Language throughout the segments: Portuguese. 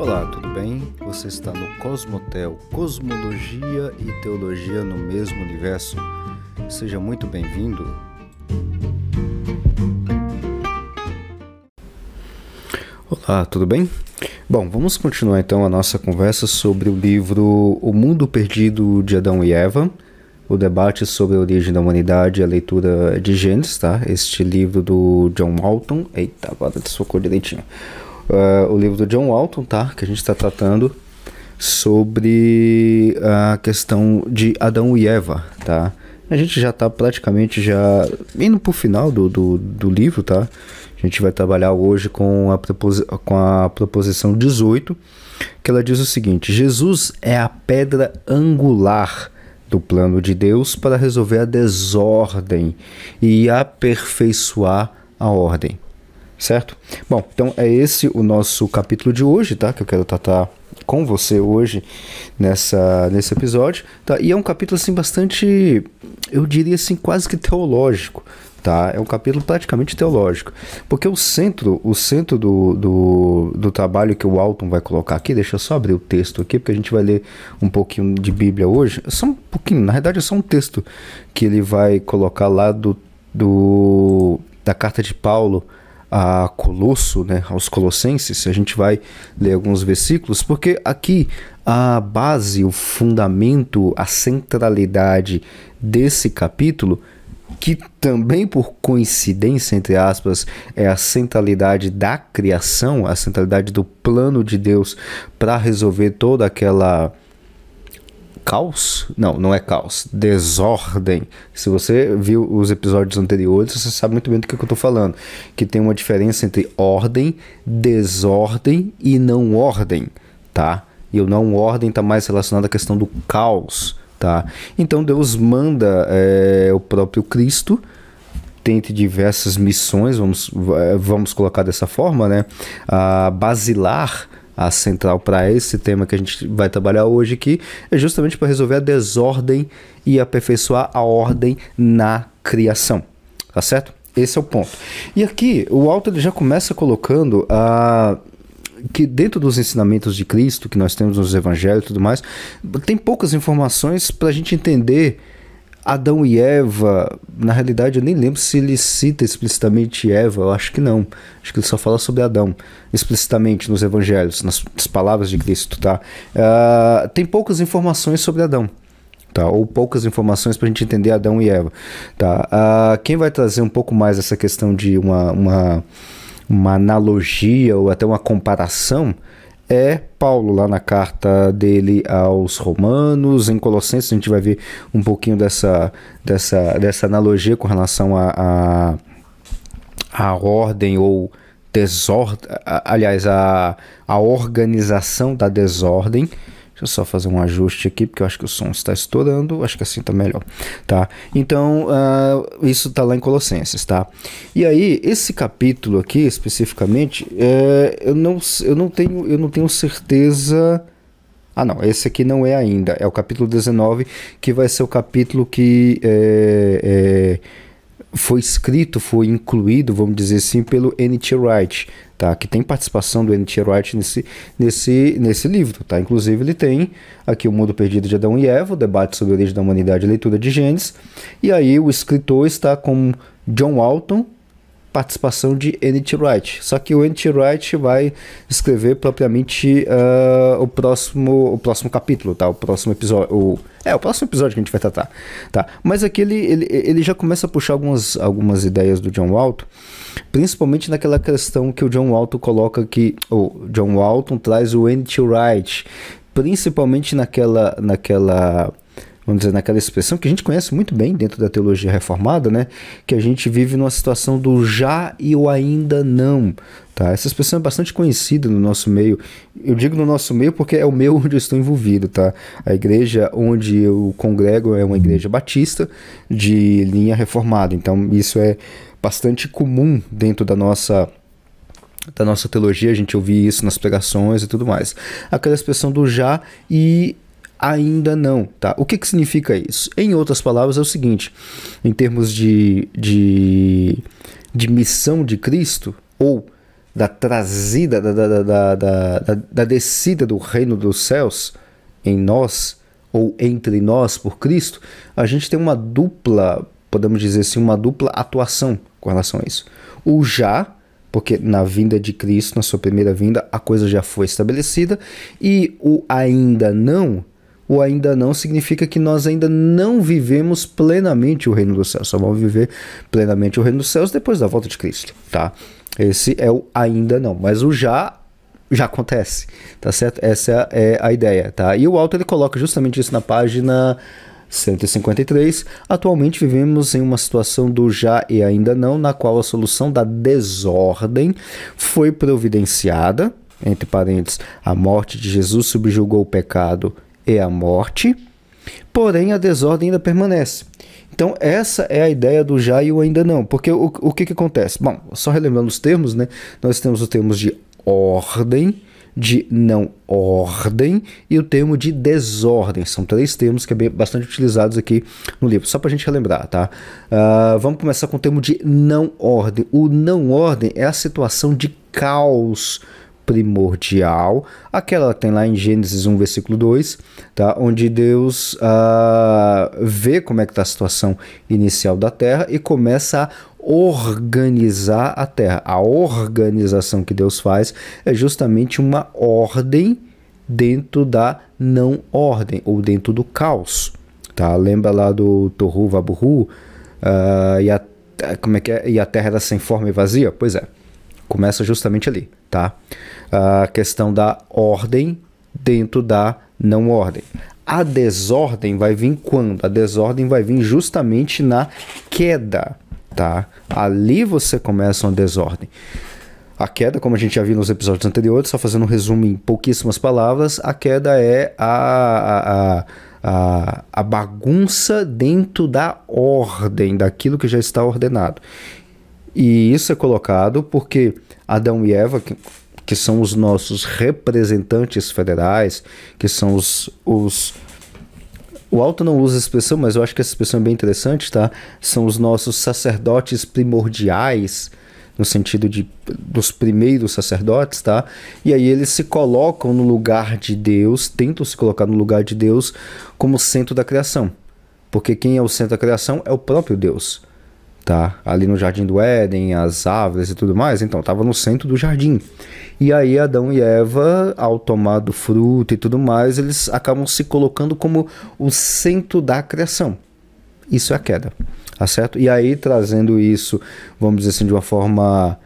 Olá, tudo bem? Você está no Cosmotel, Cosmologia e Teologia no mesmo universo. Seja muito bem-vindo. Olá, tudo bem? Bom, vamos continuar então a nossa conversa sobre o livro O Mundo Perdido de Adão e Eva, o debate sobre a origem da humanidade e a leitura de Gênesis, tá? Este livro do John Walton. Eita, agora desfocou direitinho. Uh, o livro do John Walton, tá? Que a gente está tratando sobre a questão de Adão e Eva, tá? A gente já está praticamente já indo para o final do, do, do livro, tá? A gente vai trabalhar hoje com a, com a proposição 18, que ela diz o seguinte: Jesus é a pedra angular do plano de Deus para resolver a desordem e aperfeiçoar a ordem. Certo? Bom, então é esse o nosso capítulo de hoje, tá? Que eu quero tratar com você hoje nessa, nesse episódio, tá? E é um capítulo assim bastante, eu diria assim, quase que teológico, tá? É um capítulo praticamente teológico, porque o centro, o centro do, do, do, trabalho que o Alton vai colocar aqui, deixa eu só abrir o texto aqui, porque a gente vai ler um pouquinho de Bíblia hoje, só um pouquinho, na verdade é só um texto que ele vai colocar lá do, do da carta de Paulo a Colosso, né, aos Colossenses, a gente vai ler alguns versículos, porque aqui a base, o fundamento, a centralidade desse capítulo que também por coincidência, entre aspas, é a centralidade da criação, a centralidade do plano de Deus para resolver toda aquela caos? Não, não é caos, desordem. Se você viu os episódios anteriores, você sabe muito bem do que eu estou falando, que tem uma diferença entre ordem, desordem e não ordem, tá? E o não ordem está mais relacionado à questão do caos Tá? Então Deus manda é, o próprio Cristo tente diversas missões, vamos, é, vamos colocar dessa forma, né? A basilar a central para esse tema que a gente vai trabalhar hoje aqui é justamente para resolver a desordem e aperfeiçoar a ordem na criação, tá certo? Esse é o ponto. E aqui o autor já começa colocando a que dentro dos ensinamentos de Cristo que nós temos nos evangelhos e tudo mais, tem poucas informações para a gente entender Adão e Eva. Na realidade, eu nem lembro se ele cita explicitamente Eva, eu acho que não. Acho que ele só fala sobre Adão explicitamente nos evangelhos, nas, nas palavras de Cristo, tá? Uh, tem poucas informações sobre Adão. Tá, ou poucas informações para a gente entender Adão e Eva. Tá? Uh, quem vai trazer um pouco mais essa questão de uma, uma uma analogia ou até uma comparação é Paulo lá na carta dele aos Romanos, em Colossenses a gente vai ver um pouquinho dessa, dessa, dessa analogia com relação a, a, a ordem ou desordem, aliás, a, a organização da desordem Deixa eu só fazer um ajuste aqui, porque eu acho que o som está estourando. Acho que assim está melhor, tá? Então, uh, isso está lá em Colossenses, tá? E aí, esse capítulo aqui, especificamente, é, eu, não, eu, não tenho, eu não tenho certeza... Ah, não, esse aqui não é ainda. É o capítulo 19, que vai ser o capítulo que... É, é, foi escrito, foi incluído, vamos dizer assim, pelo N.T. Wright, tá? Que tem participação do N.T. Wright nesse, nesse, nesse livro, tá? Inclusive ele tem aqui o Mundo Perdido de Adão e Eva, o debate sobre a origem da humanidade e leitura de Gênesis, e aí o escritor está com John Walton, participação de N.T. Wright. Só que o N.T. Wright vai escrever propriamente uh, o, próximo, o próximo capítulo, tá? O próximo episódio. O, é, o próximo episódio que a gente vai tratar. Tá? Mas aqui ele, ele, ele já começa a puxar algumas, algumas ideias do John Walton, principalmente naquela questão que o John Walton coloca que. O John Walton traz o N.T. Wright, principalmente naquela. naquela vamos dizer, naquela expressão que a gente conhece muito bem dentro da teologia reformada, né? Que a gente vive numa situação do já e o ainda não. Tá? Essa expressão é bastante conhecida no nosso meio. Eu digo no nosso meio porque é o meu onde eu estou envolvido. Tá? A igreja onde eu congrego é uma igreja batista de linha reformada. Então isso é bastante comum dentro da nossa da nossa teologia, a gente ouvir isso nas pregações e tudo mais. Aquela expressão do já e ainda não, tá? O que, que significa isso? Em outras palavras, é o seguinte, em termos de, de, de missão de Cristo, ou da trazida, da, da, da, da, da descida do reino dos céus em nós, ou entre nós por Cristo, a gente tem uma dupla, podemos dizer assim, uma dupla atuação com relação a isso. O já, porque na vinda de Cristo, na sua primeira vinda, a coisa já foi estabelecida, e o ainda não, o ainda não significa que nós ainda não vivemos plenamente o reino dos céus, só vamos viver plenamente o reino dos céus depois da volta de Cristo, tá? Esse é o ainda não, mas o já já acontece, tá certo? Essa é a ideia, tá? E o autor ele coloca justamente isso na página 153. Atualmente vivemos em uma situação do já e ainda não, na qual a solução da desordem foi providenciada, entre parênteses, a morte de Jesus subjugou o pecado e a morte, porém a desordem ainda permanece. Então, essa é a ideia do já e o ainda não. Porque o, o que, que acontece? Bom, só relembrando os termos, né? Nós temos os termos de ordem, de não ordem e o termo de desordem. São três termos que é bastante utilizados aqui no livro, só para a gente relembrar, tá? Uh, vamos começar com o termo de não ordem. O não ordem é a situação de caos primordial, aquela que tem lá em Gênesis 1, versículo 2, tá? onde Deus uh, vê como é que está a situação inicial da terra e começa a organizar a terra. A organização que Deus faz é justamente uma ordem dentro da não ordem ou dentro do caos. Tá? Lembra lá do Tohu Vabuhu? Uh, e, a, como é que é? e a terra era sem forma e vazia? Pois é. Começa justamente ali, tá? A questão da ordem dentro da não ordem. A desordem vai vir quando? A desordem vai vir justamente na queda, tá? Ali você começa uma desordem. A queda, como a gente já viu nos episódios anteriores, só fazendo um resumo em pouquíssimas palavras, a queda é a, a, a, a bagunça dentro da ordem, daquilo que já está ordenado. E isso é colocado porque Adão e Eva, que, que são os nossos representantes federais, que são os, os o alto não usa a expressão, mas eu acho que essa expressão é bem interessante, tá? São os nossos sacerdotes primordiais, no sentido de dos primeiros sacerdotes, tá? E aí eles se colocam no lugar de Deus, tentam se colocar no lugar de Deus como centro da criação. Porque quem é o centro da criação é o próprio Deus tá? Ali no jardim do Éden, as árvores e tudo mais, então estava no centro do jardim. E aí Adão e Eva, ao tomar do fruto e tudo mais, eles acabam se colocando como o centro da criação. Isso é a queda, tá certo? E aí trazendo isso, vamos dizer assim, de uma forma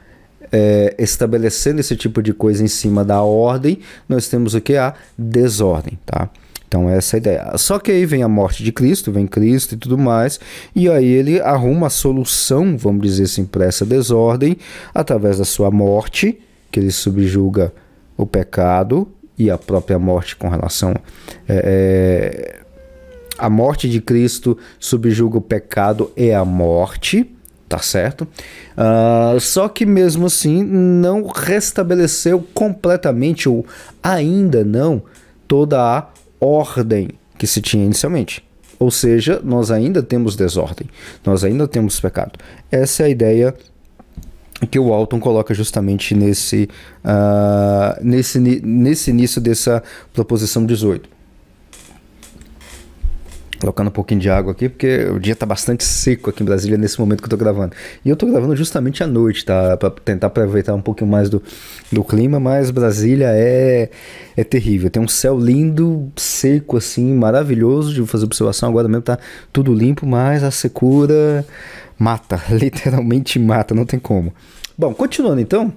é, estabelecendo esse tipo de coisa em cima da ordem, nós temos o que? A desordem, tá? Então essa é a ideia. Só que aí vem a morte de Cristo, vem Cristo e tudo mais, e aí ele arruma a solução, vamos dizer assim, para essa desordem, através da sua morte, que ele subjuga o pecado e a própria morte com relação é, é a morte de Cristo subjuga o pecado e a morte, tá certo? Uh, só que mesmo assim não restabeleceu completamente ou ainda não toda a ordem que se tinha inicialmente. Ou seja, nós ainda temos desordem, nós ainda temos pecado. Essa é a ideia que o Alton coloca justamente nesse, uh, nesse, nesse início dessa proposição 18 colocando um pouquinho de água aqui, porque o dia está bastante seco aqui em Brasília nesse momento que eu estou gravando. E eu estou gravando justamente à noite, tá? Para tentar aproveitar um pouquinho mais do, do clima, mas Brasília é, é terrível. Tem um céu lindo, seco, assim, maravilhoso de fazer observação. Agora mesmo tá tudo limpo, mas a secura mata, literalmente mata, não tem como. Bom, continuando então.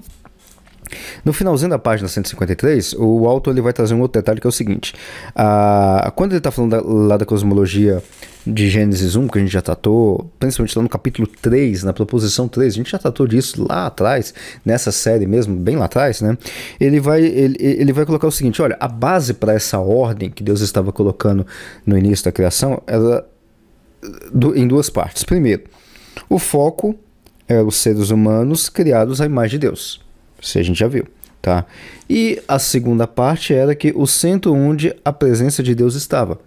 No finalzinho da página 153, o autor ele vai trazer um outro detalhe que é o seguinte: ah, quando ele está falando da, lá da cosmologia de Gênesis 1, que a gente já tratou, principalmente lá no capítulo 3, na proposição 3, a gente já tratou disso lá atrás, nessa série mesmo, bem lá atrás, né? Ele vai, ele, ele vai colocar o seguinte: olha, a base para essa ordem que Deus estava colocando no início da criação era do, em duas partes. Primeiro, o foco é os seres humanos criados à imagem de Deus. Isso a gente já viu, tá? E a segunda parte era que o centro onde a presença de Deus estava.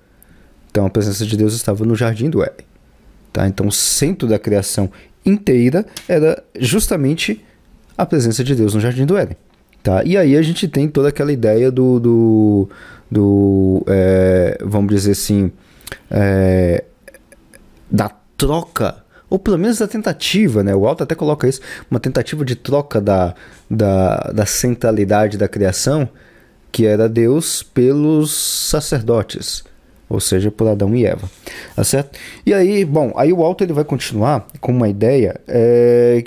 Então a presença de Deus estava no jardim do Éden, tá? Então o centro da criação inteira era justamente a presença de Deus no Jardim do Éden. Tá? E aí a gente tem toda aquela ideia do, do, do é, vamos dizer assim, é, da troca, ou pelo menos da tentativa, né? O Alto até coloca isso, uma tentativa de troca da, da, da centralidade da criação, que era Deus, pelos sacerdotes ou seja, por Adão e Eva, tá certo? E aí, bom, aí o Alto ele vai continuar com uma ideia é,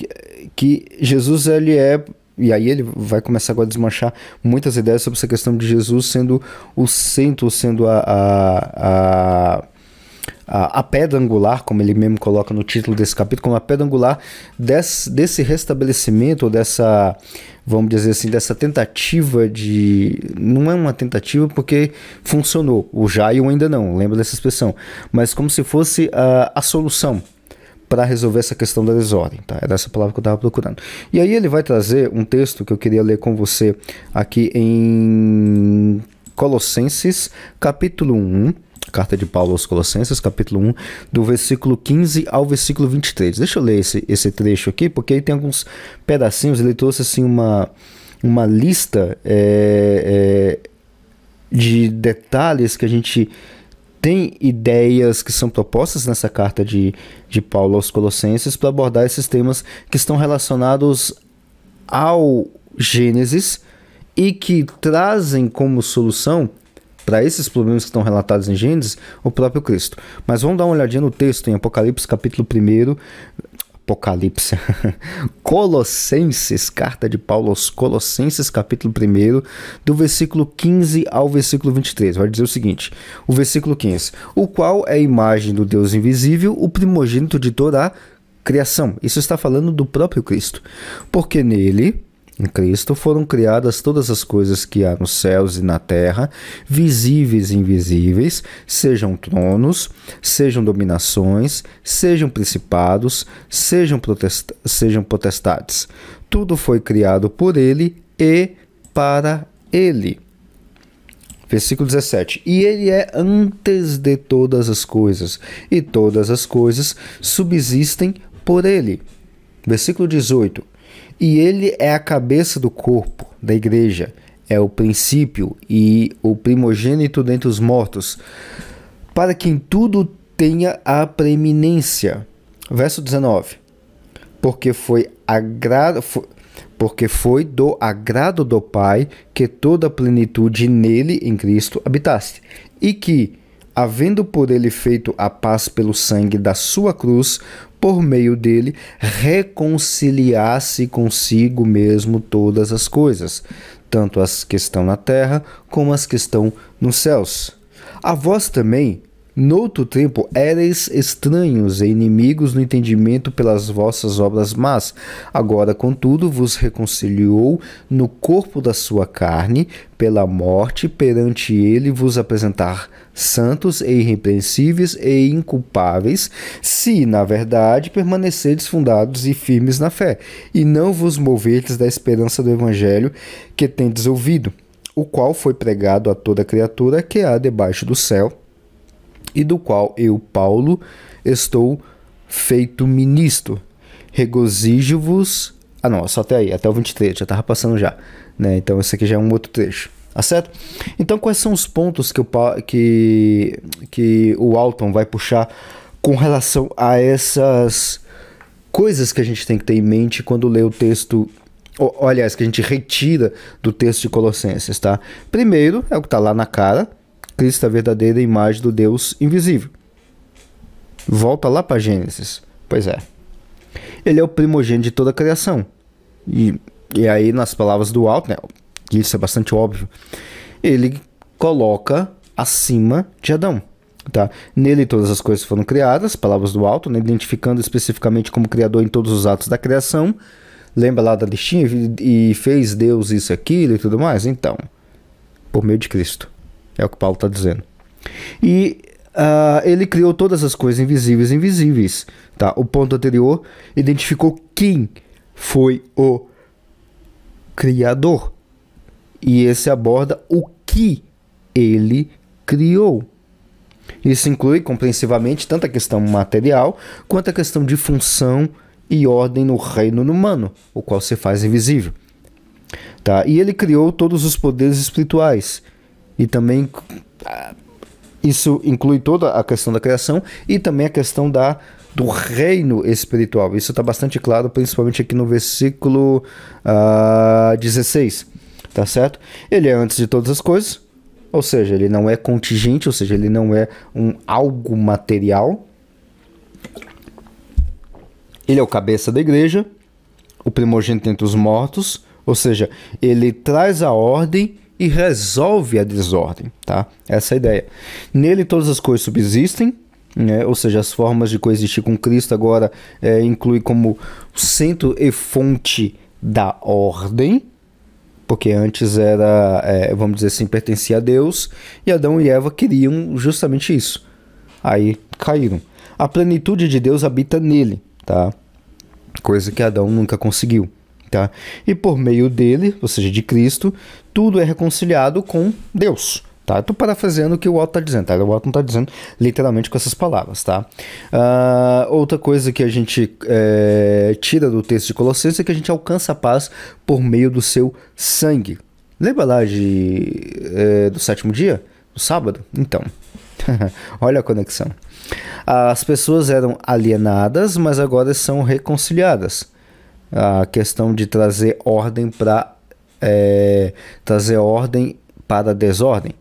que Jesus ele é e aí ele vai começar agora a desmanchar muitas ideias sobre essa questão de Jesus sendo o centro, sendo a, a, a a, a, pedra angular, como ele mesmo coloca no título desse capítulo, como a pedra angular desse, desse restabelecimento, dessa, vamos dizer assim, dessa tentativa de. Não é uma tentativa porque funcionou, o Jaio ainda não, lembra dessa expressão, mas como se fosse a, a solução para resolver essa questão da desordem, tá? Era essa palavra que eu estava procurando. E aí ele vai trazer um texto que eu queria ler com você aqui em Colossenses, capítulo 1, Carta de Paulo aos Colossenses, capítulo 1, do versículo 15 ao versículo 23. Deixa eu ler esse, esse trecho aqui, porque aí tem alguns pedacinhos. Ele trouxe assim uma, uma lista é, é, de detalhes que a gente tem ideias que são propostas nessa carta de, de Paulo aos Colossenses para abordar esses temas que estão relacionados ao Gênesis e que trazem como solução para esses problemas que estão relatados em Gênesis, o próprio Cristo. Mas vamos dar uma olhadinha no texto em Apocalipse capítulo 1, Apocalipse, Colossenses, carta de Paulo aos Colossenses, capítulo 1, do versículo 15 ao versículo 23. Vai dizer o seguinte: o versículo 15: O qual é a imagem do Deus invisível, o primogênito de toda a criação. Isso está falando do próprio Cristo. Porque nele em Cristo foram criadas todas as coisas que há nos céus e na terra, visíveis e invisíveis, sejam tronos, sejam dominações, sejam principados, sejam, potest sejam potestades. Tudo foi criado por ele e para ele. Versículo 17: E ele é antes de todas as coisas, e todas as coisas subsistem por ele. Versículo 18: e ele é a cabeça do corpo, da igreja, é o princípio e o primogênito dentre os mortos, para quem tudo tenha a preeminência. Verso 19. Porque foi agrado porque foi do agrado do Pai que toda a plenitude nele em Cristo habitasse, e que havendo por ele feito a paz pelo sangue da sua cruz, por meio dele reconciliasse consigo mesmo todas as coisas, tanto as que estão na terra como as que estão nos céus. A vós também, Noutro tempo éreis estranhos e inimigos no entendimento pelas vossas obras más. Agora, contudo, vos reconciliou no corpo da sua carne, pela morte, perante ele vos apresentar santos e irrepreensíveis e inculpáveis, se, na verdade, permanecerdes fundados e firmes na fé, e não vos moverdes da esperança do evangelho que tendes ouvido, o qual foi pregado a toda criatura que há debaixo do céu e do qual eu, Paulo, estou feito ministro. Regozijo-vos. Ah, não, só até aí, até o 23, já estava passando já. Né? Então, esse aqui já é um outro trecho. Tá certo? Então, quais são os pontos que o, que, que o Alton vai puxar com relação a essas coisas que a gente tem que ter em mente quando lê o texto ou, aliás, que a gente retira do texto de Colossenses, tá? Primeiro, é o que está lá na cara, Cristo é a verdadeira imagem do Deus invisível. Volta lá para Gênesis. Pois é. Ele é o primogênito de toda a criação. E, e aí, nas palavras do alto, né, isso é bastante óbvio, ele coloca acima de Adão. Tá? Nele todas as coisas foram criadas, palavras do alto, né, identificando especificamente como criador em todos os atos da criação. Lembra lá da listinha? E fez Deus isso, aquilo e tudo mais? Então, por meio de Cristo. É o que Paulo está dizendo. E uh, ele criou todas as coisas invisíveis e invisíveis. Tá? O ponto anterior identificou quem foi o Criador. E esse aborda o que ele criou. Isso inclui compreensivamente tanto a questão material quanto a questão de função e ordem no reino humano, o qual se faz invisível. Tá? E ele criou todos os poderes espirituais. E também ah, isso inclui toda a questão da criação e também a questão da do reino espiritual. Isso está bastante claro, principalmente aqui no versículo uh, ah, 16. Tá certo? Ele é antes de todas as coisas, ou seja, ele não é contingente, ou seja, ele não é um algo material. Ele é o cabeça da igreja, o primogênito entre os mortos, ou seja, ele traz a ordem e resolve a desordem, tá? Essa é a ideia. Nele todas as coisas subsistem, né? ou seja, as formas de coexistir com Cristo agora é, inclui como centro e fonte da ordem, porque antes era, é, vamos dizer assim, pertencia a Deus, e Adão e Eva queriam justamente isso. Aí caíram. A plenitude de Deus habita nele, tá? Coisa que Adão nunca conseguiu. Tá? E por meio dele, ou seja, de Cristo, tudo é reconciliado com Deus. Tá? Estou parafraseando o que o Otto está dizendo, tá? O Otto não está dizendo literalmente com essas palavras, tá? Uh, outra coisa que a gente é, tira do texto de Colossenses é que a gente alcança a paz por meio do seu sangue. Lembra lá de, é, do sétimo dia? Do sábado? Então, olha a conexão. As pessoas eram alienadas, mas agora são reconciliadas a questão de trazer ordem para é, trazer ordem para a desordem.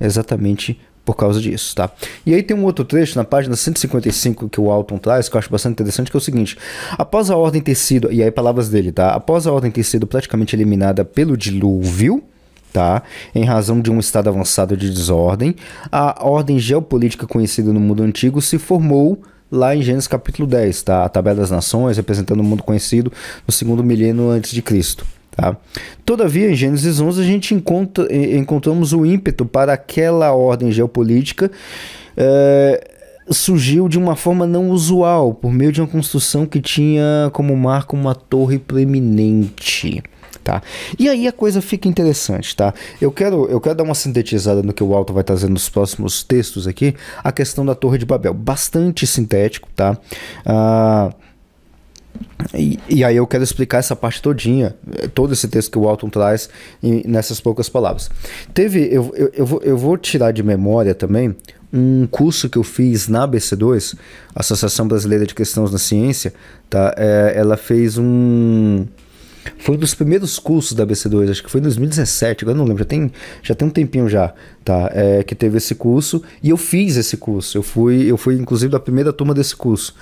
Exatamente por causa disso, tá? E aí tem um outro trecho na página 155 que o Alton traz, que eu acho bastante interessante, que é o seguinte: após a ordem ter sido, e aí palavras dele, tá? Após a ordem ter sido praticamente eliminada pelo dilúvio, tá? Em razão de um estado avançado de desordem, a ordem geopolítica conhecida no mundo antigo se formou lá em Gênesis capítulo 10, tá? A tabela das nações, representando o mundo conhecido no segundo milênio antes de Cristo. Tá? Todavia, em Gênesis 11, a gente encontra, encontramos o ímpeto para aquela ordem geopolítica é, surgiu de uma forma não usual, por meio de uma construção que tinha como marco uma torre preeminente tá? E aí a coisa fica interessante, tá? Eu quero, eu quero dar uma sintetizada no que o Alto vai trazer nos próximos textos aqui, a questão da Torre de Babel, bastante sintético, tá? Ah, e, e, aí eu quero explicar essa parte todinha, todo esse texto que o Alton traz em, nessas poucas palavras. Teve, eu, eu, eu, vou, eu vou tirar de memória também um curso que eu fiz na ABC2, Associação Brasileira de Cristãos na Ciência, tá? É, ela fez um foi um dos primeiros cursos da BC2, acho que foi em 2017, agora não lembro, já tem, já tem um tempinho já, tá? É, que teve esse curso e eu fiz esse curso. Eu fui, eu fui inclusive da primeira turma desse curso,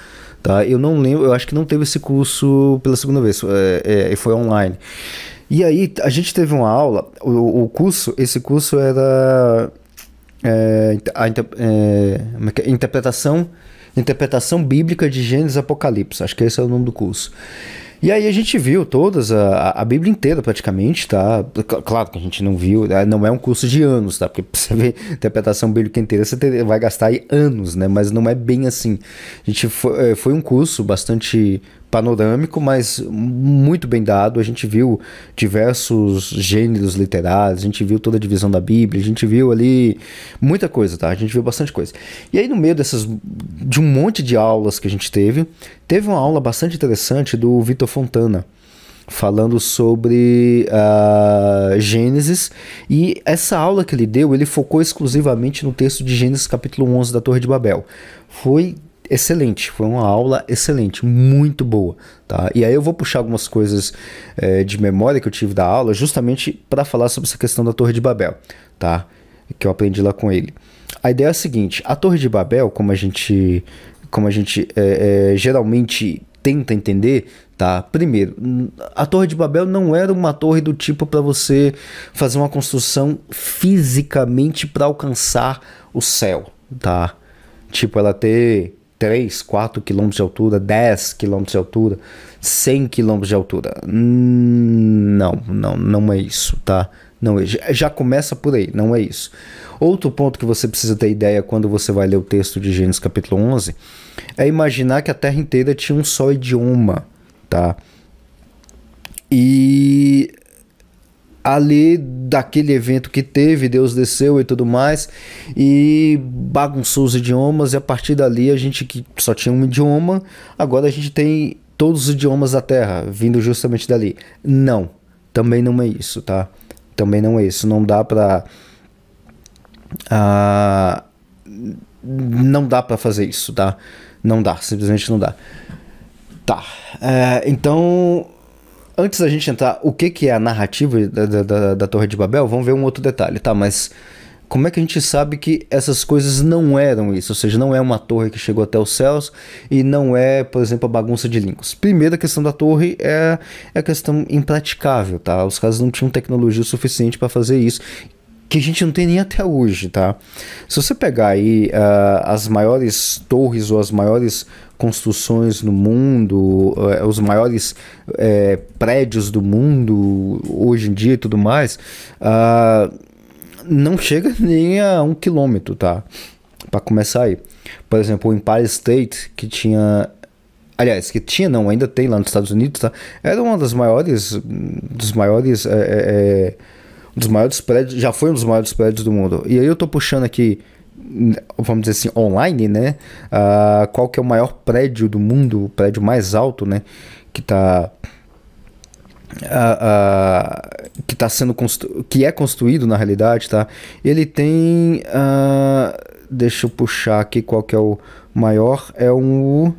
tá? Eu não lembro, eu acho que não teve esse curso pela segunda vez, é, é, foi online. E aí a gente teve uma aula, o, o curso, esse curso era é, a, é, é interpretação interpretação bíblica de Gênesis Apocalipse, acho que esse é o nome do curso. E aí a gente viu todas, a, a Bíblia inteira praticamente, tá? Claro que a gente não viu, né? não é um curso de anos, tá? Porque pra você ver interpretação bíblica inteira, você vai gastar aí anos, né? Mas não é bem assim. A gente foi, é, foi um curso bastante panorâmico, mas muito bem dado. A gente viu diversos gêneros literários, a gente viu toda a divisão da Bíblia, a gente viu ali muita coisa, tá? A gente viu bastante coisa. E aí, no meio dessas, de um monte de aulas que a gente teve, teve uma aula bastante interessante do Vitor Fontana falando sobre uh, Gênesis e essa aula que ele deu ele focou exclusivamente no texto de Gênesis capítulo 11 da Torre de Babel foi excelente, foi uma aula excelente, muito boa, tá? E aí eu vou puxar algumas coisas é, de memória que eu tive da aula, justamente para falar sobre essa questão da Torre de Babel, tá? Que eu aprendi lá com ele. A ideia é a seguinte: a Torre de Babel, como a gente, como a gente é, é, geralmente tenta entender, tá? Primeiro, a Torre de Babel não era uma torre do tipo para você fazer uma construção fisicamente para alcançar o céu, tá? Tipo, ela ter 3, 4 quilômetros de altura, 10 quilômetros de altura, 100 quilômetros de altura. Hum, não, não, não é isso, tá? Não, é, já começa por aí, não é isso. Outro ponto que você precisa ter ideia quando você vai ler o texto de Gênesis capítulo 11 é imaginar que a Terra inteira tinha um só idioma, tá? E ali daquele evento que teve, Deus desceu e tudo mais, e bagunçou os idiomas, e a partir dali a gente que só tinha um idioma, agora a gente tem todos os idiomas da Terra, vindo justamente dali. Não, também não é isso, tá? Também não é isso. Não dá pra. Uh, não dá para fazer isso, tá? Não dá, simplesmente não dá. Tá, é, então antes da gente entrar, o que, que é a narrativa da, da, da, Torre de Babel, vamos ver um outro detalhe, tá? Mas como é que a gente sabe que essas coisas não eram isso? Ou seja, não é uma torre que chegou até os céus e não é, por exemplo, a bagunça de línguas. Primeira questão da torre é, é a questão impraticável, tá? Os caras não tinham tecnologia suficiente para fazer isso que a gente não tem nem até hoje, tá? Se você pegar aí uh, as maiores torres ou as maiores construções no mundo, uh, os maiores uh, prédios do mundo hoje em dia e tudo mais, ah, não chega nem a um quilômetro, tá? Para começar aí. Por exemplo, o Empire State, que tinha aliás, que tinha não, ainda tem lá nos Estados Unidos, tá? Era uma das maiores, dos maiores é, é, dos maiores prédios, já foi um dos maiores prédios do mundo. E aí eu tô puxando aqui, vamos dizer assim, online, né? Uh, qual que é o maior prédio do mundo, o prédio mais alto, né? Que tá. Uh, uh, que está sendo constru que é construído na realidade, tá? Ele tem, deixa eu puxar aqui qual que é o maior, é um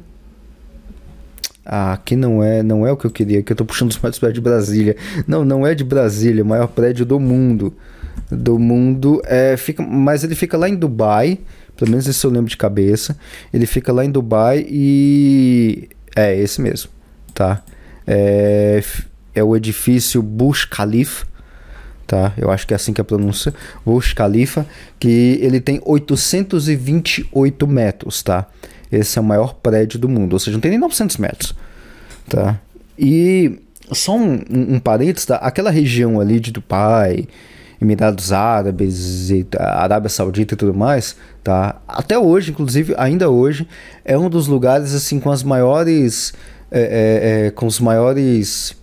ah, aqui não é, não é o que eu queria, que eu tô puxando os maiores prédios de Brasília. Não, não é de Brasília, o maior prédio do mundo. Do mundo é, fica, mas ele fica lá em Dubai, pelo menos esse eu lembro de cabeça. Ele fica lá em Dubai e é esse mesmo, tá? É, é o edifício Burj Khalifa, tá? Eu acho que é assim que é a pronúncia, Burj Khalifa, que ele tem 828 metros, tá? Esse é o maior prédio do mundo, ou seja, não tem nem 900 metros, tá? E só um, um, um parênteses, tá? aquela região ali de Dubai, Emirados Árabes, e Arábia Saudita e tudo mais, tá? Até hoje, inclusive, ainda hoje, é um dos lugares assim com as maiores, é, é, é, com os maiores,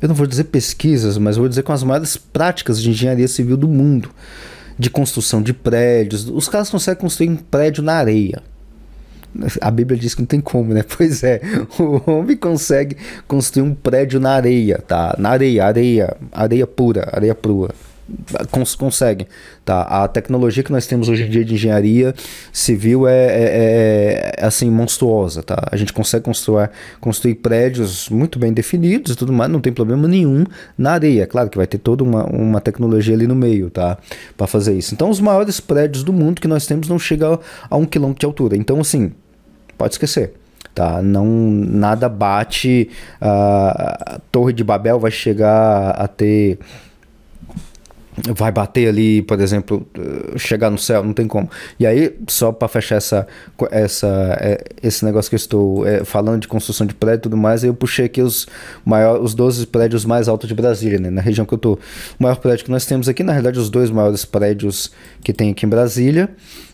eu não vou dizer pesquisas, mas vou dizer com as maiores práticas de engenharia civil do mundo, de construção de prédios. Os caras conseguem construir um prédio na areia. A Bíblia diz que não tem como, né? Pois é, o homem consegue construir um prédio na areia, tá? Na areia, areia, areia pura, areia crua. Cons consegue, tá? A tecnologia que nós temos hoje em dia de engenharia civil é, é, é, é assim monstruosa, tá? A gente consegue construir, construir prédios muito bem definidos e tudo mais, não tem problema nenhum na areia. Claro que vai ter toda uma, uma tecnologia ali no meio, tá? Para fazer isso. Então, os maiores prédios do mundo que nós temos não chegam a um quilômetro de altura. Então, assim, pode esquecer. Tá? Não, nada bate. a Torre de Babel vai chegar a ter vai bater ali, por exemplo, chegar no céu, não tem como. E aí, só para fechar essa, essa, é, esse negócio que eu estou é, falando de construção de prédio e tudo mais, eu puxei aqui os, maior, os 12 prédios mais altos de Brasília, né? na região que eu estou. O maior prédio que nós temos aqui, na realidade, os dois maiores prédios que tem aqui em Brasília,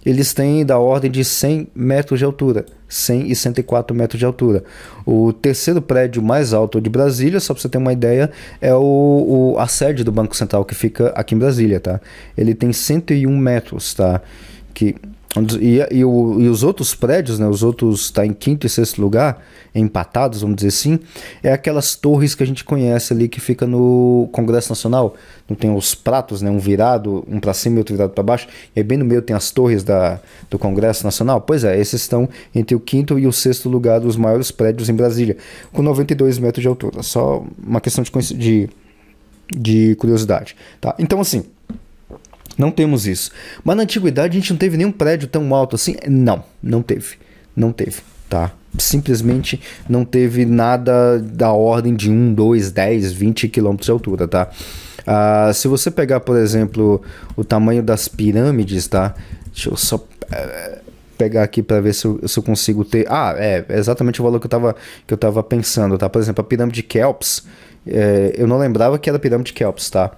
eles têm da ordem de 100 metros de altura. 100 e 104 metros de altura. O terceiro prédio mais alto de Brasília, só para você ter uma ideia, é o, o, a sede do Banco Central que fica aqui em Brasília, tá? Ele tem 101 metros, tá? Que e, e, o, e, os outros prédios, né, os outros está em quinto e sexto lugar, empatados, vamos dizer assim, é aquelas torres que a gente conhece ali que fica no Congresso Nacional. Não tem os pratos, né, um virado, um para cima e outro virado para baixo, e aí bem no meio tem as torres da, do Congresso Nacional. Pois é, esses estão entre o quinto e o sexto lugar dos maiores prédios em Brasília, com 92 metros de altura. Só uma questão de, de, de curiosidade. Tá? Então, assim. Não temos isso. Mas na antiguidade a gente não teve nenhum prédio tão alto assim? Não, não teve. Não teve, tá? Simplesmente não teve nada da ordem de 1, 2, 10, 20 quilômetros de altura, tá? Ah, se você pegar, por exemplo, o tamanho das pirâmides, tá? Deixa eu só é, pegar aqui para ver se eu, se eu, consigo ter. Ah, é exatamente o valor que eu tava, que eu tava pensando, tá? Por exemplo, a pirâmide de Kelps, é, eu não lembrava que era a pirâmide de Kelps, tá?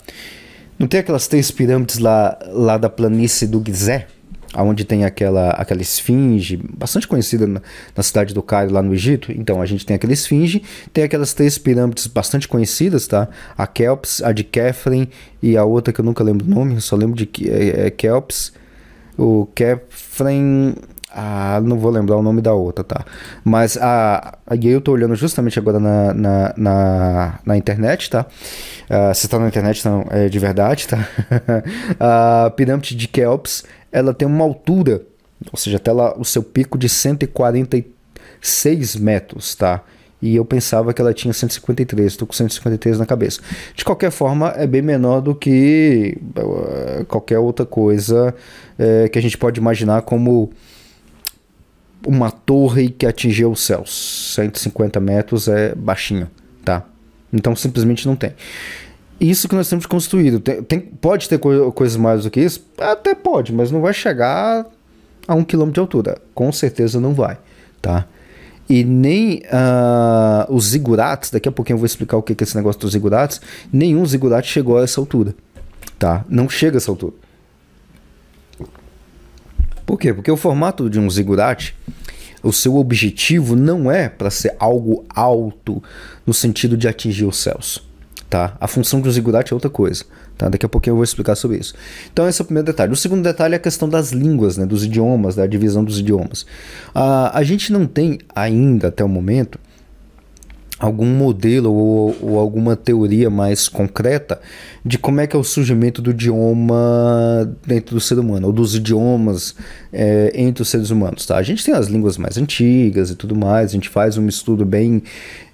Não tem aquelas três pirâmides lá, lá da planície do Gizé? Onde tem aquela, aquela esfinge, bastante conhecida na, na, cidade do Cairo, lá no Egito. Então, a gente tem aquela esfinge, tem aquelas três pirâmides bastante conhecidas, tá? A Kelps, a de Kefren e a outra que eu nunca lembro o nome, eu só lembro de é, é Kelps, o Kefren, Ah, não vou lembrar o nome da outra, tá? Mas a, a eu tô olhando justamente agora na, na, na, na internet, tá? Uh, se tá na internet, não, é de verdade, tá? a pirâmide de Kelps, ela tem uma altura, ou seja, até lá o seu pico de 146 metros, tá? e eu pensava que ela tinha 153, estou com 153 na cabeça. De qualquer forma, é bem menor do que uh, qualquer outra coisa uh, que a gente pode imaginar como uma torre que atingiu os céus. 150 metros é baixinho, tá? Então simplesmente não tem. Isso que nós temos construído. Tem, tem, pode ter co coisas mais do que isso? Até pode, mas não vai chegar a um quilômetro de altura. Com certeza não vai, tá? e nem uh, os zigurates, daqui a pouquinho eu vou explicar o que é esse negócio dos zigurates, nenhum zigurate chegou a essa altura, tá? Não chega a essa altura. Por quê? Porque o formato de um zigurate, o seu objetivo não é para ser algo alto no sentido de atingir os céus, tá? A função de um zigurate é outra coisa. Tá? Daqui a pouquinho eu vou explicar sobre isso. Então esse é o primeiro detalhe. O segundo detalhe é a questão das línguas, né, dos idiomas, da divisão dos idiomas. Uh, a gente não tem ainda, até o momento, algum modelo ou, ou, alguma teoria mais concreta de como é que é o surgimento do idioma dentro do ser humano, ou dos idiomas é, entre os seres humanos. Tá? A gente tem as línguas mais antigas e tudo mais, a gente faz um estudo bem,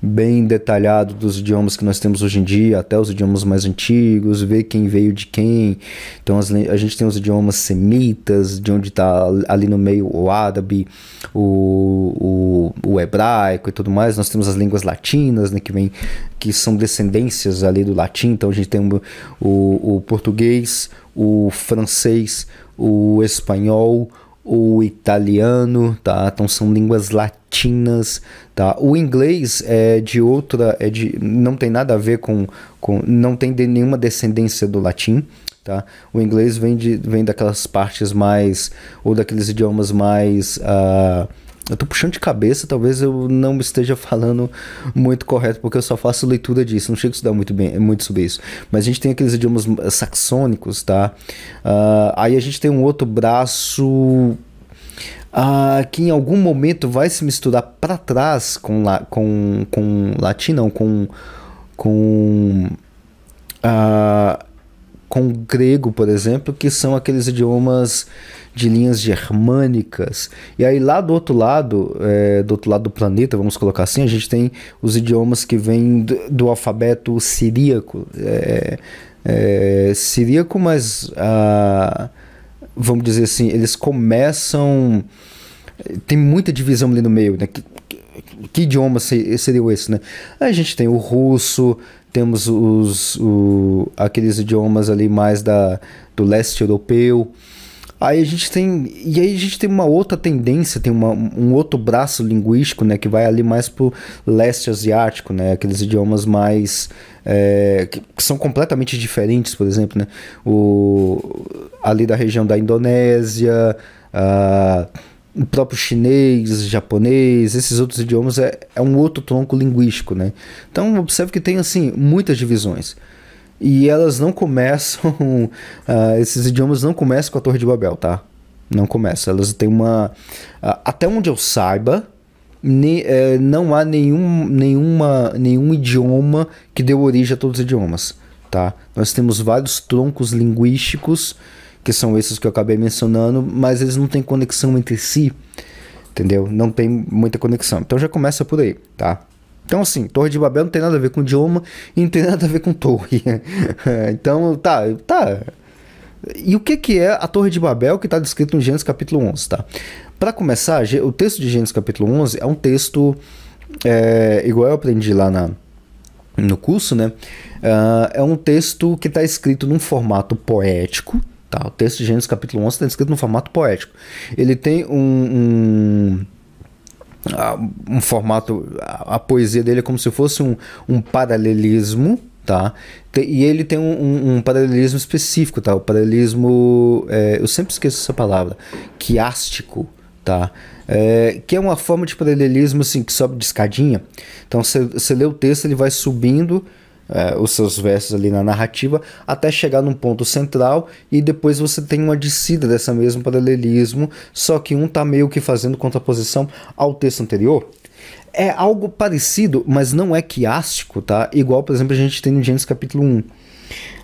bem detalhado dos idiomas que nós temos hoje em dia, até os idiomas mais antigos, ver quem veio de quem. Então as, a gente tem os idiomas semitas, de onde está ali no meio o árabe, o, o, o hebraico e tudo mais. Nós temos as línguas latinas, né, que, vem, que são descendências ali do latim. Então a gente tem o, o, o português, o francês, o espanhol, o italiano, tá? Então são línguas latinas, tá? O inglês é de outra, é de, não tem nada a ver com, com não tem de nenhuma descendência do latim, tá? O inglês vem de, vem daquelas partes mais ou daqueles idiomas mais uh, eu tô puxando de cabeça, talvez eu não esteja falando muito correto, porque eu só faço leitura disso, não chego a estudar muito bem muito sobre isso. Mas a gente tem aqueles idiomas saxônicos, tá? Uh, aí a gente tem um outro braço uh, que em algum momento vai se misturar para trás com, la, com, com latim, não, com. com uh, com grego, por exemplo, que são aqueles idiomas de linhas germânicas. E aí lá do outro lado, é, do outro lado do planeta, vamos colocar assim, a gente tem os idiomas que vêm do, do alfabeto siríaco. É, é, siríaco, mas ah, vamos dizer assim, eles começam. Tem muita divisão ali no meio, né? Que, que idioma seria esse, né? A gente tem o russo, temos os, o, aqueles idiomas ali mais da, do leste europeu. Aí a gente tem. E aí a gente tem uma outra tendência, tem uma, um outro braço linguístico, né? Que vai ali mais pro leste asiático, né? Aqueles idiomas mais. É, que, que, são completamente diferentes, por exemplo, né? O, ali da região da Indonésia. Uh, o próprio chinês, japonês, esses outros idiomas é, é um outro tronco linguístico, né? Então observe que tem assim muitas divisões e elas não começam, uh, esses idiomas não começam com a Torre de Babel, tá? Não começam, elas têm uma, uh, até onde eu saiba, ne, uh, não há nenhum, nenhuma, nenhum idioma que deu origem a todos os idiomas, tá? Nós temos vários troncos linguísticos que são esses que eu acabei mencionando, mas eles não têm conexão entre si, entendeu? Não tem muita conexão. Então já começa por aí, tá? Então, assim, Torre de Babel não tem nada a ver com idioma e não tem nada a ver com torre. então, tá, tá. E o que, que é a Torre de Babel que está descrito em Gênesis capítulo 11, tá? Para começar, o texto de Gênesis capítulo 11 é um texto, é, igual eu aprendi lá na, no curso, né? Uh, é um texto que está escrito num formato poético, Tá? O texto de Gênesis capítulo 11 está escrito no formato poético. Ele tem um, um, um formato, a, a, poesia dele é como se fosse um, um paralelismo, tá? E ele tem um, um, paralelismo específico, tá? O paralelismo, é, eu sempre esqueço essa palavra, quiástico, tá? É, que é uma forma de paralelismo assim, que sobe de escadinha. Então você lê o texto, ele vai subindo é, os seus versos ali na narrativa até chegar num ponto central e depois você tem uma descida dessa mesmo paralelismo, só que um tá meio que fazendo contraposição ao texto anterior. É algo parecido, mas não é quiástico, tá? Igual, por exemplo, a gente tem no Gênesis capítulo 1.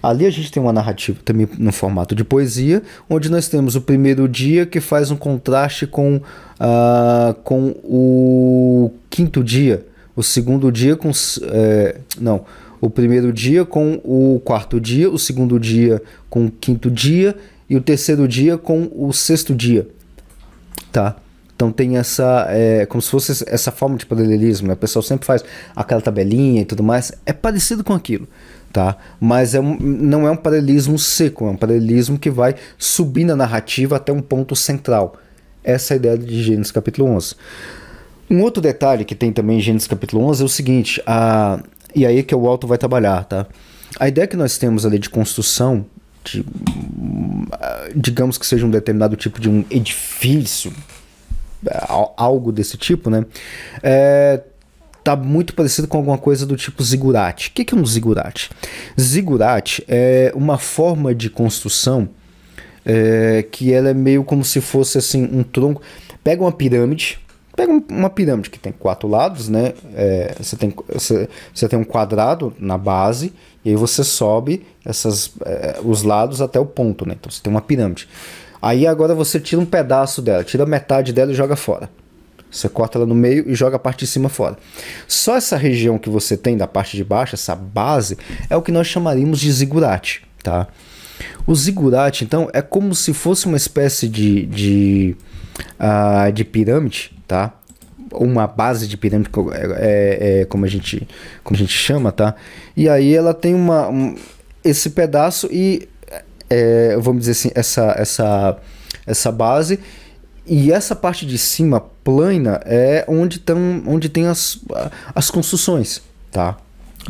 Ali a gente tem uma narrativa também no formato de poesia, onde nós temos o primeiro dia que faz um contraste com, uh, com o quinto dia, o segundo dia com. É, não, o primeiro dia com o quarto dia, o segundo dia com o quinto dia e o terceiro dia com o sexto dia. Tá? Então tem essa, é, como se fosse essa forma de paralelismo, né? O pessoal sempre faz aquela tabelinha e tudo mais. É parecido com aquilo, tá? Mas é um, não é um paralelismo seco, é um paralelismo que vai subir na narrativa até um ponto central. Essa é a ideia de Gênesis capítulo 11. Um outro detalhe que tem também em Gênesis capítulo 11 é o seguinte, a, e aí que o alto vai trabalhar, tá? A ideia que nós temos ali de construção, de, digamos que seja um determinado tipo de um edifício, algo desse tipo, né? É, tá muito parecido com alguma coisa do tipo zigurate. O que, que é um zigurate? Zigurate é uma forma de construção é, que ela é meio como se fosse assim um tronco. Pega uma pirâmide, Pega uma pirâmide que tem quatro lados, né? É, você, tem, você, você tem um quadrado na base e aí você sobe essas, é, os lados até o ponto, né? Então você tem uma pirâmide. Aí agora você tira um pedaço dela, tira metade dela e joga fora. Você corta ela no meio e joga a parte de cima fora. Só essa região que você tem da parte de baixo, essa base, é o que nós chamaríamos de zigurate, tá? O zigurate, então, é como se fosse uma espécie de, de, uh, de pirâmide tá? Uma base de pirâmide, é, é, como, a gente, como a gente chama, tá? E aí ela tem uma, um, esse pedaço e, é, vamos dizer assim, essa, essa, essa base e essa parte de cima plana é onde, tão, onde tem as, as construções, tá?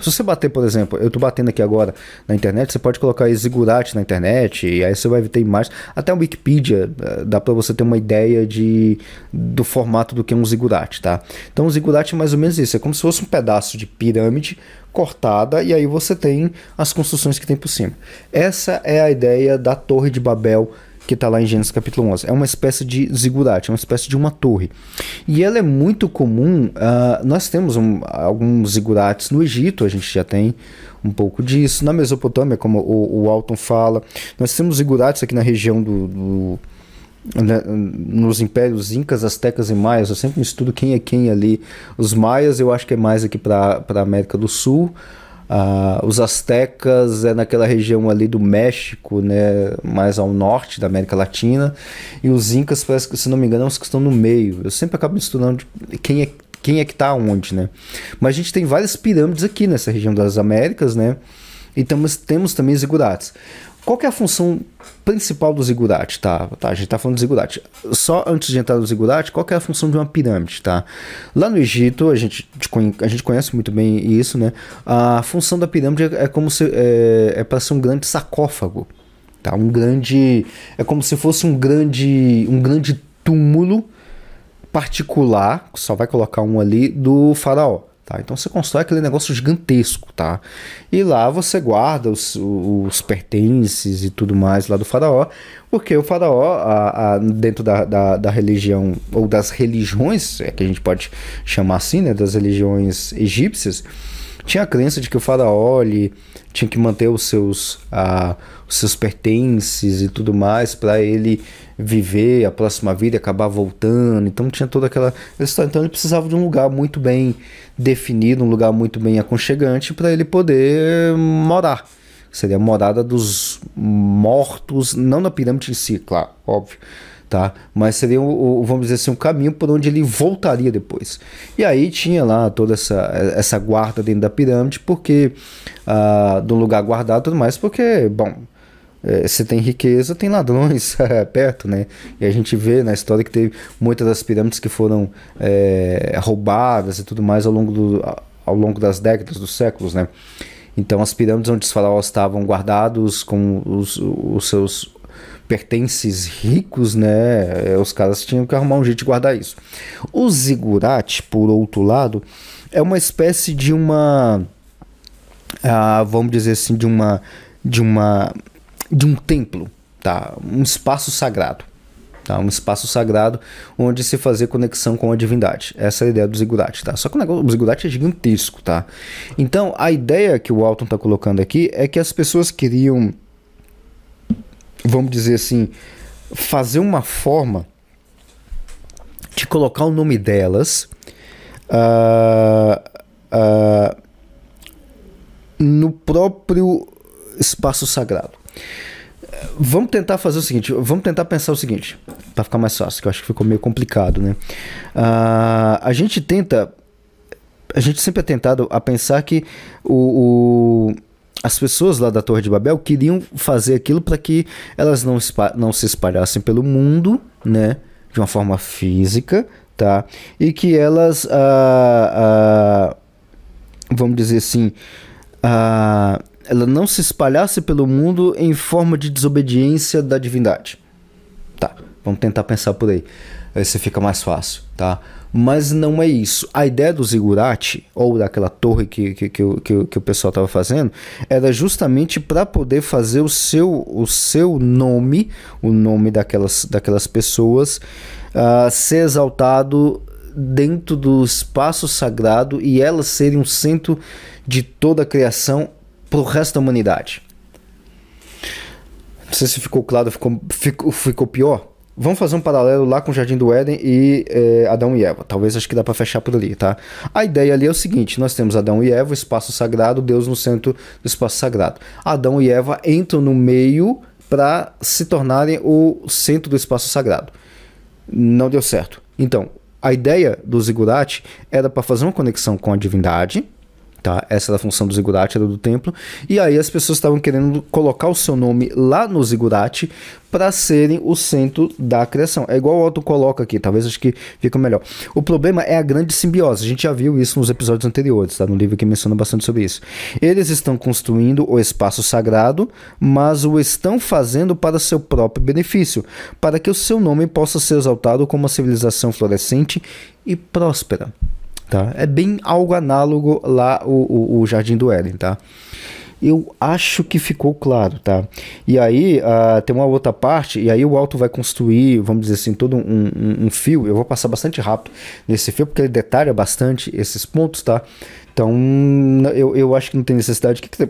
Se você bater, por exemplo, eu estou batendo aqui agora na internet, você pode colocar Zigurate na internet, e aí você vai ter imagens. Até o Wikipedia eh, dá para você ter uma ideia de, do formato do que é um Zigurate, tá? Então o Zigurate é mais ou menos isso, é como se fosse um pedaço de pirâmide cortada, e aí você tem as construções que tem por cima. Essa é a ideia da Torre de Babel que está lá em Gênesis capítulo 11. É uma espécie de zigurate, é uma espécie de uma torre. E ela é muito comum, uh, nós temos um, alguns zigurates no Egito, a gente já tem um pouco disso. Na Mesopotâmia, como o, o Alton fala, nós temos zigurates aqui na região do, do né, nos impérios incas, astecas e maias. Eu sempre estudo quem é quem ali. Os maias eu acho que é mais aqui para a América do Sul. Uh, os astecas é naquela região ali do México, né, mais ao norte da América Latina, e os incas parece que, se não me engano, são os que estão no meio. Eu sempre acabo estudando quem é quem é que está onde, né? Mas a gente tem várias pirâmides aqui nessa região das Américas, né? E temos, temos também zigurates. Qual é a função principal do zigurate, tá? tá? A gente tá falando do zigurate. Só antes de entrar no zigurate, qual é a função de uma pirâmide, tá? Lá no Egito, a gente, a gente conhece muito bem isso, né? A função da pirâmide é como se é, é para ser um grande sarcófago, tá? Um grande é como se fosse um grande um grande túmulo particular, só vai colocar um ali do faraó. Tá? Então você constrói aquele negócio gigantesco, tá? E lá você guarda os, os pertences e tudo mais lá do faraó, porque o faraó, a, a, dentro da, da, da, religião, ou das religiões, é que a gente pode chamar assim, né? Das religiões egípcias, tinha a crença de que o faraó ele tinha que manter os seus, ah, os seus pertences e tudo mais para ele viver a próxima vida e acabar voltando. Então tinha toda aquela história. Então ele precisava de um lugar muito bem definido, um lugar muito bem aconchegante para ele poder morar. Seria a morada dos mortos, não na pirâmide em si, claro, óbvio. Tá? Mas seria, o, vamos dizer assim, um caminho por onde ele voltaria depois. E aí tinha lá toda essa, essa guarda dentro da pirâmide, porque uh, do lugar guardado e tudo mais, porque, bom, se tem riqueza, tem ladrões é, perto, né? E a gente vê na história que teve muitas das pirâmides que foram é, roubadas e tudo mais ao longo, do, ao longo das décadas, dos séculos, né? Então as pirâmides onde os faraós estavam guardados com os, os seus pertences ricos, né? É, os caras tinham que arrumar um jeito de guardar isso. O zigurate, por outro lado, é uma espécie de uma uh, vamos dizer assim, de uma, de uma, de um templo, tá? Um espaço sagrado. Tá, um espaço sagrado onde se fazer conexão com a divindade. Essa é a ideia do zigurate, tá? Só que o, negócio, o zigurate é gigantesco, tá? Então, a ideia que o Alton está colocando aqui é que as pessoas queriam, vamos dizer assim, fazer uma forma de colocar o nome delas uh, uh, no próprio espaço sagrado. Vamos tentar fazer o seguinte, vamos tentar pensar o seguinte, para ficar mais fácil, que eu acho que ficou meio complicado, né? Uh, a gente tenta, a gente sempre é tentado a pensar que o, o as pessoas lá da Torre de Babel queriam fazer aquilo para que elas não, não se espalhassem pelo mundo, né? De uma forma física, tá? E que elas, uh, uh, vamos dizer assim, uh, ela não se espalhasse pelo mundo em forma de desobediência da divindade. Tá, vamos tentar pensar por aí. Aí você fica mais fácil, tá? Mas não é isso. A ideia do zigurate, ou daquela torre que, que, que, que, que o pessoal estava fazendo, era justamente para poder fazer o seu, o seu nome, o nome daquelas, daquelas pessoas, uh, ser exaltado dentro do espaço sagrado e elas serem um centro de toda a criação para o resto da humanidade. Não sei se ficou claro, ficou, ficou, ficou pior. Vamos fazer um paralelo lá com o Jardim do Éden e é, Adão e Eva. Talvez acho que dá para fechar por ali, tá? A ideia ali é o seguinte: nós temos Adão e Eva, espaço sagrado, Deus no centro do espaço sagrado. Adão e Eva entram no meio para se tornarem o centro do espaço sagrado. Não deu certo. Então, a ideia do zigurate era para fazer uma conexão com a divindade, Tá? Essa era a função do zigurate, era do templo. E aí as pessoas estavam querendo colocar o seu nome lá no zigurate para serem o centro da criação. É igual o Otto coloca aqui, talvez acho que fica melhor. O problema é a grande simbiose. A gente já viu isso nos episódios anteriores, tá? No livro que menciona bastante sobre isso. Eles estão construindo o espaço sagrado, mas o estão fazendo para seu próprio benefício, para que o seu nome possa ser exaltado como uma civilização florescente e próspera. Tá? É bem algo análogo lá o, o, o Jardim do Éden, tá? Eu acho que ficou claro, tá? E aí uh, tem uma outra parte, e aí o Alto vai construir, vamos dizer assim, todo um, um, um, fio. Eu vou passar bastante rápido nesse fio, porque ele detalha bastante esses pontos, tá? Então eu, eu acho que não tem necessidade. Que que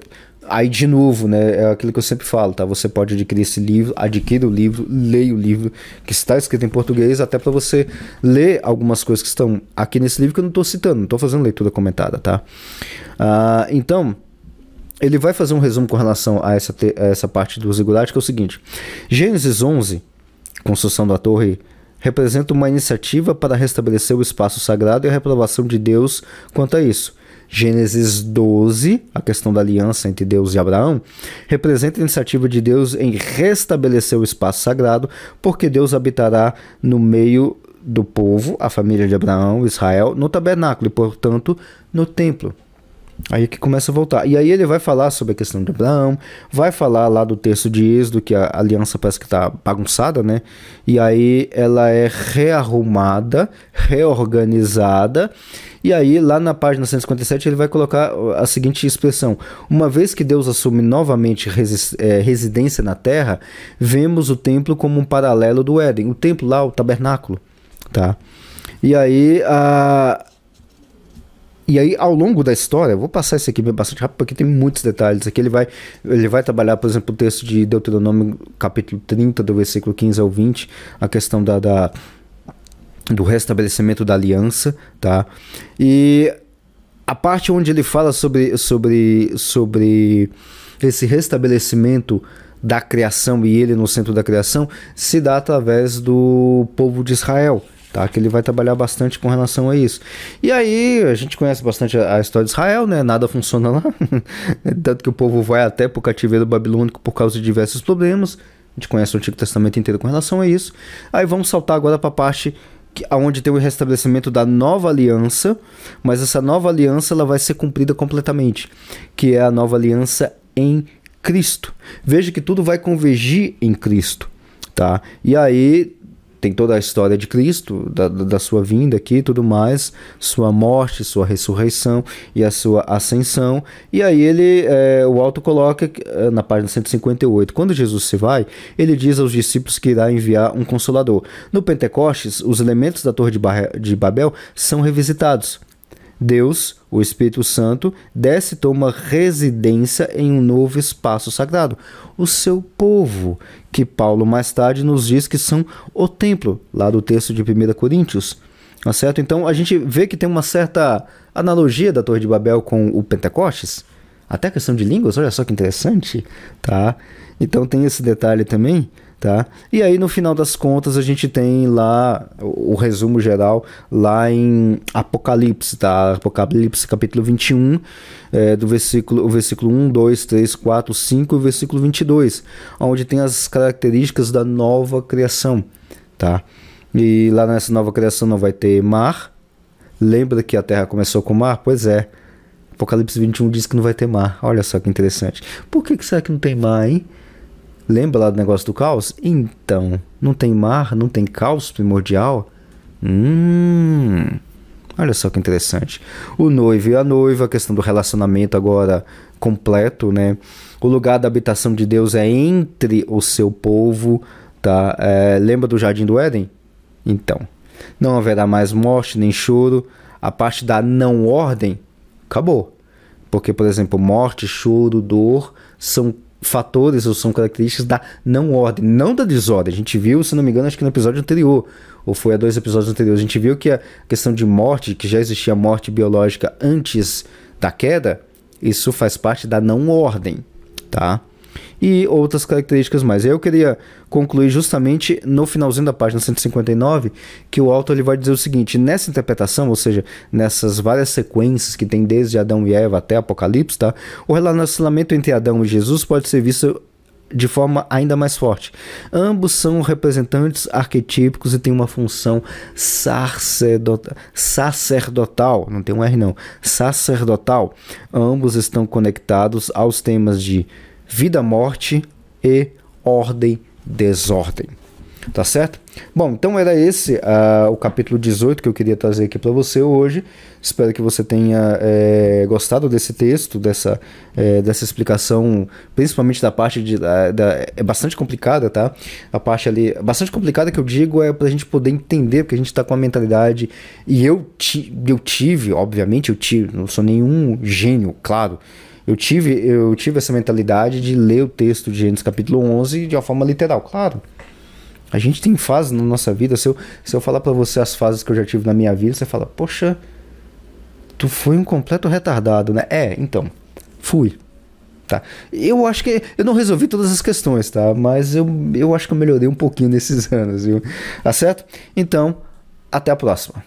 Aí, de novo, né, é aquilo que eu sempre falo, tá? Você pode adquirir esse livro, adquira o livro, leia o livro que está escrito em português, até para você ler algumas coisas que estão aqui nesse livro que eu não estou citando, não estou fazendo leitura comentada, tá? Uh, então, ele vai fazer um resumo com relação a essa, a essa parte do zigurate, que é o seguinte: Gênesis 11, construção da torre, representa uma iniciativa para restabelecer o espaço sagrado e a reprovação de Deus quanto a isso. Gênesis 12, a questão da aliança entre Deus e Abraão, representa a iniciativa de Deus em restabelecer o espaço sagrado, porque Deus habitará no meio do povo, a família de Abraão, Israel, no tabernáculo e, portanto, no templo. Aí que começa a voltar. E aí ele vai falar sobre a questão de Abraão, vai falar lá do texto de Êxodo, que a aliança parece que está bagunçada, né? E aí ela é rearrumada, reorganizada e aí, lá na página 157, ele vai colocar a seguinte expressão: Uma vez que Deus assume novamente é, residência na terra, vemos o templo como um paralelo do Éden. O templo lá, o tabernáculo. Tá? E aí, a. E aí, ao longo da história, vou passar isso aqui bastante rápido, porque tem muitos detalhes. Aqui ele vai, ele vai trabalhar, por exemplo, o texto de Deuteronômio, capítulo 30, do versículo 15 ao 20, a questão da, da do restabelecimento da aliança, tá? E a parte onde ele fala sobre, sobre, sobre esse restabelecimento da criação e ele no centro da criação se dá através do povo de Israel, tá? Que ele vai trabalhar bastante com relação a isso. E aí a gente conhece bastante a, história de Israel, né? Nada funciona lá, tanto que o povo vai até para o cativeiro babilônico por causa de diversos problemas. A gente conhece o Antigo Testamento inteiro com relação a isso. Aí vamos saltar agora para a parte onde tem o restabelecimento da nova aliança, mas essa nova aliança ela vai ser cumprida completamente, que é a nova aliança em Cristo. Veja que tudo vai convergir em Cristo, tá? E aí tem toda a história de Cristo, da, da sua vinda aqui tudo mais, sua morte, sua ressurreição e a sua ascensão. E aí ele, é, o alto coloca é, na página 158, quando Jesus se vai, ele diz aos discípulos que irá enviar um consolador. No Pentecostes, os elementos da Torre de Babel são revisitados. Deus, o Espírito Santo, desce e toma residência em um novo espaço sagrado, o seu povo, que Paulo mais tarde nos diz que são o templo, lá do texto de 1 Coríntios. Tá certo? Então a gente vê que tem uma certa analogia da Torre de Babel com o Pentecostes. Até a questão de línguas, olha só que interessante, tá? Então tem esse detalhe também tá? E aí no final das contas a gente tem lá o, o, resumo geral lá em Apocalipse, tá? Apocalipse capítulo 21, é, do versículo, o versículo 1, 2, 3, 4, 5 e o versículo 22, onde tem as características da nova criação, tá? E lá nessa nova criação não vai ter mar. Lembra que a terra começou com mar? Pois é. Apocalipse 21 diz que não vai ter mar. Olha só que interessante. Por que, que será que não tem mar, hein? Lembra lá do negócio do caos? Então, não tem mar, não tem caos primordial? Hum. Olha só que interessante. O noivo e a noiva, a questão do relacionamento agora completo, né? O lugar da habitação de Deus é entre o seu povo, tá? É, lembra do jardim do Éden? Então, não haverá mais morte nem choro. A parte da não ordem acabou. Porque, por exemplo, morte, choro, dor são fatores ou são características da não ordem, não da desordem. A gente viu, se não me engano, acho que no episódio anterior, ou foi a dois episódios anteriores, a gente viu que a questão de morte, que já existia morte biológica antes da queda, isso faz parte da não ordem, tá? E outras características mais. Eu queria concluir justamente no finalzinho da página 159, que o autor ele vai dizer o seguinte: nessa interpretação, ou seja, nessas várias sequências que tem desde Adão e Eva até Apocalipse, tá? o relacionamento entre Adão e Jesus pode ser visto de forma ainda mais forte. Ambos são representantes arquetípicos e têm uma função sacerdotal, não tem um R não, sacerdotal. Ambos estão conectados aos temas de vida, morte e ordem, desordem. Tá certo? Bom, então era esse uh, o capítulo 18 que eu queria trazer aqui para você hoje. Espero que você tenha é, gostado desse texto, dessa, é, dessa explicação, principalmente da parte de. Da, da, é bastante complicada, tá? A parte ali. Bastante complicada que eu digo é para a gente poder entender, porque a gente está com a mentalidade. E eu, ti, eu tive, obviamente, eu tive, não sou nenhum gênio, claro eu tive, eu tive essa mentalidade de ler o texto de Gênesis capítulo 11 de uma forma literal, claro. A gente tem fases na nossa vida. Se eu, se eu falar para você as fases que eu já tive na minha vida, você fala, poxa, tu foi um completo retardado, né? É, então, fui. Tá. Eu acho que eu não resolvi todas as questões, tá? Mas eu, eu acho que eu melhorei um pouquinho nesses anos, viu? Tá certo? Então, até a próxima.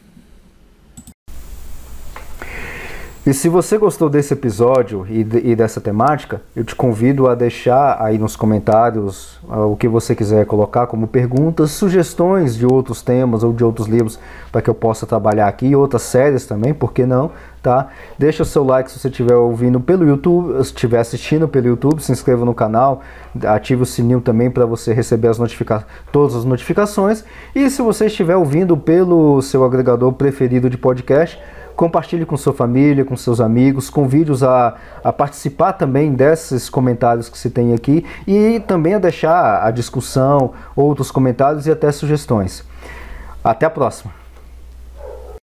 E se você gostou desse episódio e, e, dessa temática, eu te convido a deixar aí nos comentários uh, o que você quiser colocar como perguntas, sugestões de outros temas ou de outros livros para que eu possa trabalhar aqui, outras séries também, por que não, tá? Deixa o seu like se você estiver ouvindo pelo YouTube, se estiver assistindo pelo YouTube, se inscreva no canal, ative o sininho também para você receber as notifica todas as notificações. E se você estiver ouvindo pelo seu agregador preferido de podcast, Compartilhe com sua família, com seus amigos, convide-os a, a participar também desses comentários que se tem aqui e também a deixar a discussão, outros comentários e até sugestões. Até a próxima!